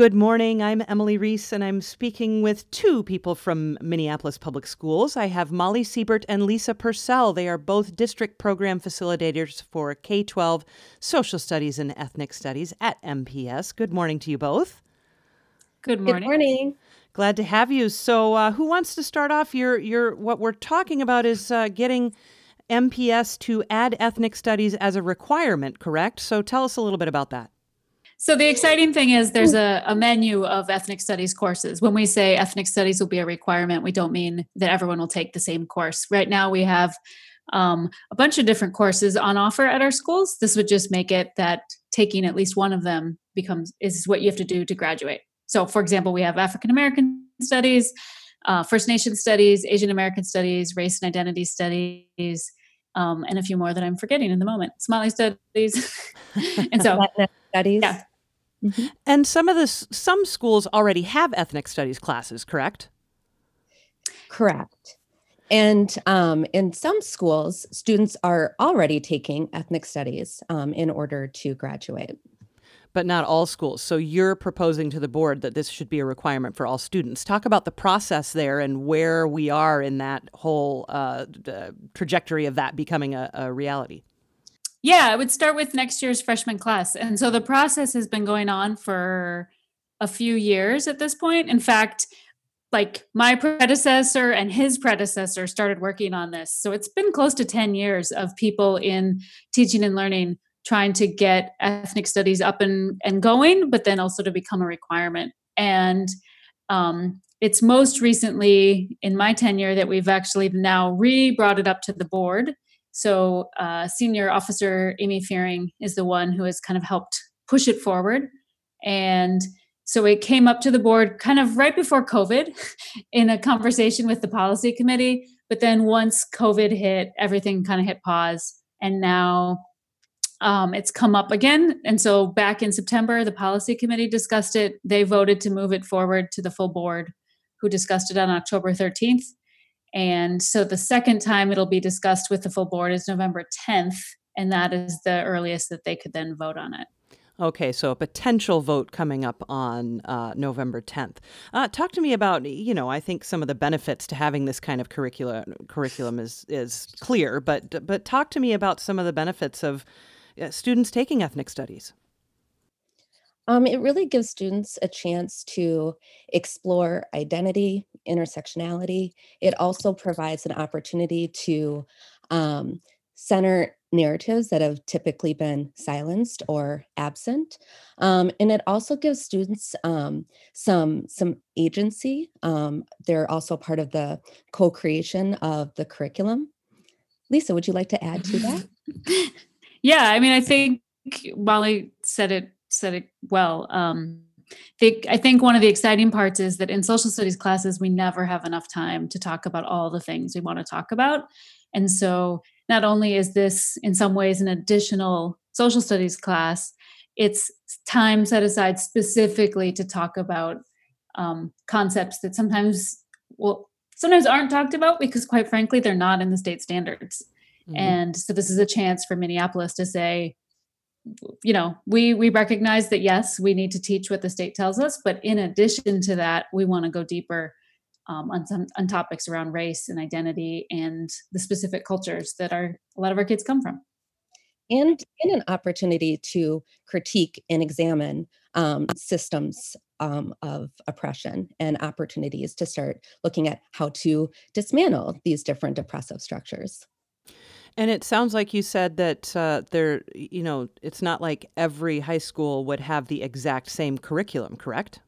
Good morning. I'm Emily Reese, and I'm speaking with two people from Minneapolis Public Schools. I have Molly Siebert and Lisa Purcell. They are both district program facilitators for K 12 social studies and ethnic studies at MPS. Good morning to you both. Good morning. Good morning. Glad to have you. So, uh, who wants to start off? Your, your, what we're talking about is uh, getting MPS to add ethnic studies as a requirement, correct? So, tell us a little bit about that. So the exciting thing is there's a, a, menu of ethnic studies courses. When we say ethnic studies will be a requirement, we don't mean that everyone will take the same course. Right now we have um, a bunch of different courses on offer at our schools. This would just make it that taking at least one of them becomes is what you have to do to graduate. So for example, we have African American studies, uh, First Nation studies, Asian American studies, race and identity studies, um, and a few more that I'm forgetting in the moment. Somali studies, and so studies. Yeah, Mm-hmm. And some of the some schools already have ethnic studies classes, correct? Correct. And um, in some schools, students are already taking ethnic studies um, in order to graduate. But not all schools. So you're proposing to the board that this should be a requirement for all students. Talk about the process there and where we are in that whole uh, trajectory of that becoming a, a reality. Yeah, I would start with next year's freshman class. And so the process has been going on for a few years at this point. In fact, like my predecessor and his predecessor started working on this. So it's been close to 10 years of people in teaching and learning trying to get ethnic studies up and, and going, but then also to become a requirement. And um, it's most recently in my tenure that we've actually now re brought it up to the board so, uh, Senior Officer Amy Fearing is the one who has kind of helped push it forward. And so it came up to the board kind of right before COVID in a conversation with the policy committee. But then once COVID hit, everything kind of hit pause. And now um, it's come up again. And so back in September, the policy committee discussed it. They voted to move it forward to the full board, who discussed it on October 13th. And so the second time it'll be discussed with the full board is November 10th, and that is the earliest that they could then vote on it. Okay, so a potential vote coming up on uh, November 10th. Uh, talk to me about, you know, I think some of the benefits to having this kind of curricula, curriculum is is clear, but but talk to me about some of the benefits of uh, students taking ethnic studies. Um, it really gives students a chance to explore identity, intersectionality. It also provides an opportunity to um, center narratives that have typically been silenced or absent. Um, and it also gives students um, some some agency. Um, they're also part of the co-creation of the curriculum. Lisa would you like to add to that? Yeah i mean i think molly said it said it well. Um, they, I think one of the exciting parts is that in social studies classes, we never have enough time to talk about all the things we want to talk about. And so, not only is this in some ways an additional social studies class, it's time set aside specifically to talk about um, concepts that sometimes, well, sometimes aren't talked about because, quite frankly, they're not in the state standards. Mm-hmm. And so, this is a chance for Minneapolis to say, you know we we recognize that yes we need to teach what the state tells us but in addition to that we want to go deeper um, on some on topics around race and identity and the specific cultures that our a lot of our kids come from. And in an opportunity to critique and examine um, systems um, of oppression and opportunities to start looking at how to dismantle these different oppressive structures and it sounds like you said that uh, there, you know, it's not like every high school would have the exact same curriculum, correct?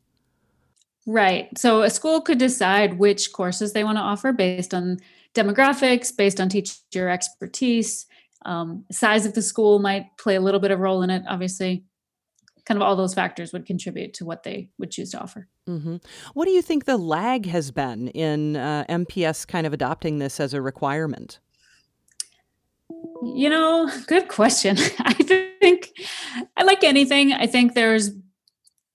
Right. So a school could decide which courses they want to offer based on demographics, based on teacher expertise. Um, size of the school might play a little bit of role in it, obviously. Kind of all those factors would contribute to what they would choose to offer. Mm-hmm. What do you think the lag has been in uh, MPS kind of adopting this as a requirement? You know, good question. I think I like anything. I think there's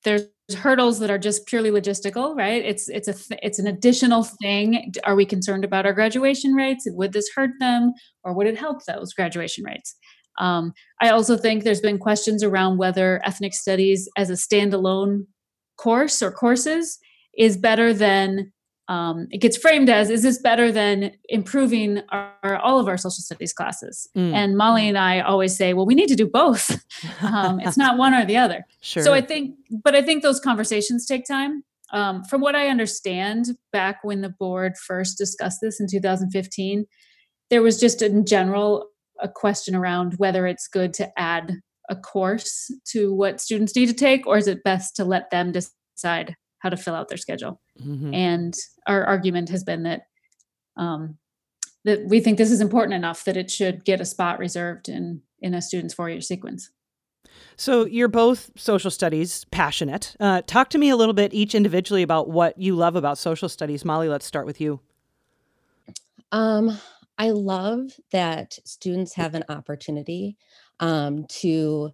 there's hurdles that are just purely logistical, right? It's it's a it's an additional thing. Are we concerned about our graduation rates? Would this hurt them, or would it help those graduation rates? Um, I also think there's been questions around whether ethnic studies as a standalone course or courses is better than um, it gets framed as is this better than improving our, all of our social studies classes mm. and molly and i always say well we need to do both um, it's not one or the other sure so i think but i think those conversations take time um, from what i understand back when the board first discussed this in 2015 there was just in general a question around whether it's good to add a course to what students need to take or is it best to let them decide how to fill out their schedule. Mm-hmm. And our argument has been that um, that we think this is important enough that it should get a spot reserved in in a student's four year sequence. So you're both social studies passionate. Uh, talk to me a little bit each individually about what you love about social studies. Molly, let's start with you. Um, I love that students have an opportunity um, to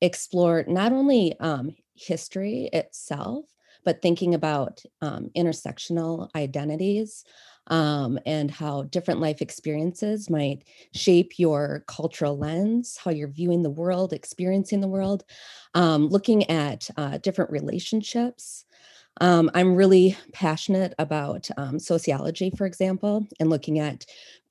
explore not only um, history itself, but thinking about um, intersectional identities um, and how different life experiences might shape your cultural lens, how you're viewing the world, experiencing the world, um, looking at uh, different relationships. Um, I'm really passionate about um, sociology, for example, and looking at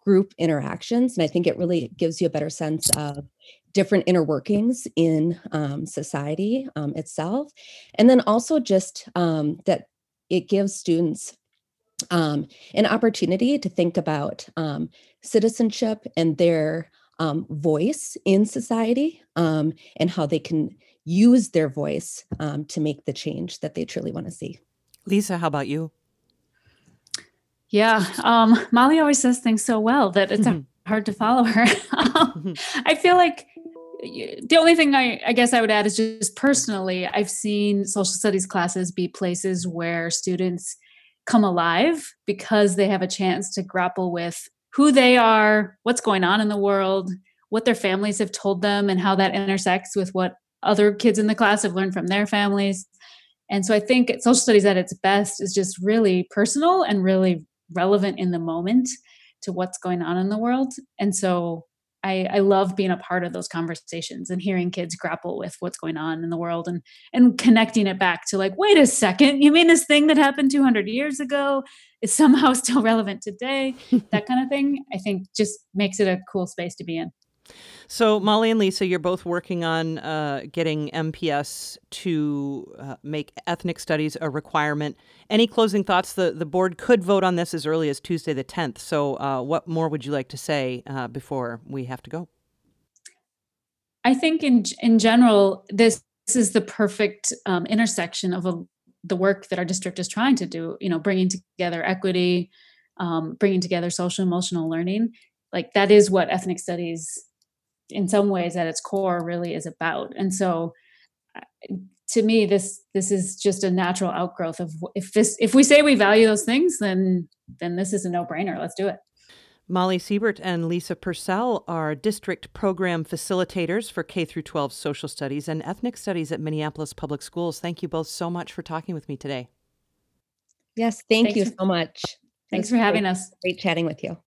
group interactions. And I think it really gives you a better sense of different inner workings in um, society um, itself. And then also just that it gives students um, an opportunity to think about um, citizenship and their um, voice in society and how they can use their voice to make the change that they truly want to see. Lisa, how about you? Yeah, Molly always says things so well that it's mm-hmm. hard to follow her. Mm-hmm. I feel like the only thing I, I, guess I would add is just personally, I've seen social studies classes be places where students come alive because they have a chance to grapple with who they are, what's going on in the world, what their families have told them, and how that intersects with what other kids in the class have learned from their families. And so I think social studies at its best is just really personal and really relevant in the moment to what's going on in the world. And so I, I love being a part of those conversations and hearing kids grapple with what's going on in the world and and connecting it back to like, wait a second, you mean this thing that happened 200 years ago is somehow still relevant today? that kind of thing, I think, just makes it a cool space to be in. So, Molly and Lisa, you're both working on uh, getting MPS to uh, make ethnic studies a requirement. Any closing thoughts? The the board could vote on this as early as Tuesday the 10th. So, uh, what more would you like to say uh, before we have to go? I think in in general, this, this is the perfect um, intersection of a, the work that our district is trying to do. You know, bringing together equity, um, bringing together social emotional learning. Like that is what ethnic studies in some ways at its core really is about and so uh, to me this this is just a natural outgrowth of if this if we say we value those things then then this is a no-brainer let's do it Molly Siebert and Lisa Purcell are district program facilitators for K through 12 social studies and ethnic studies at Minneapolis Public Schools. Thank you both so much for talking with me today. Yes, thank Thanks you so much. Thanks for having us. Great chatting with you.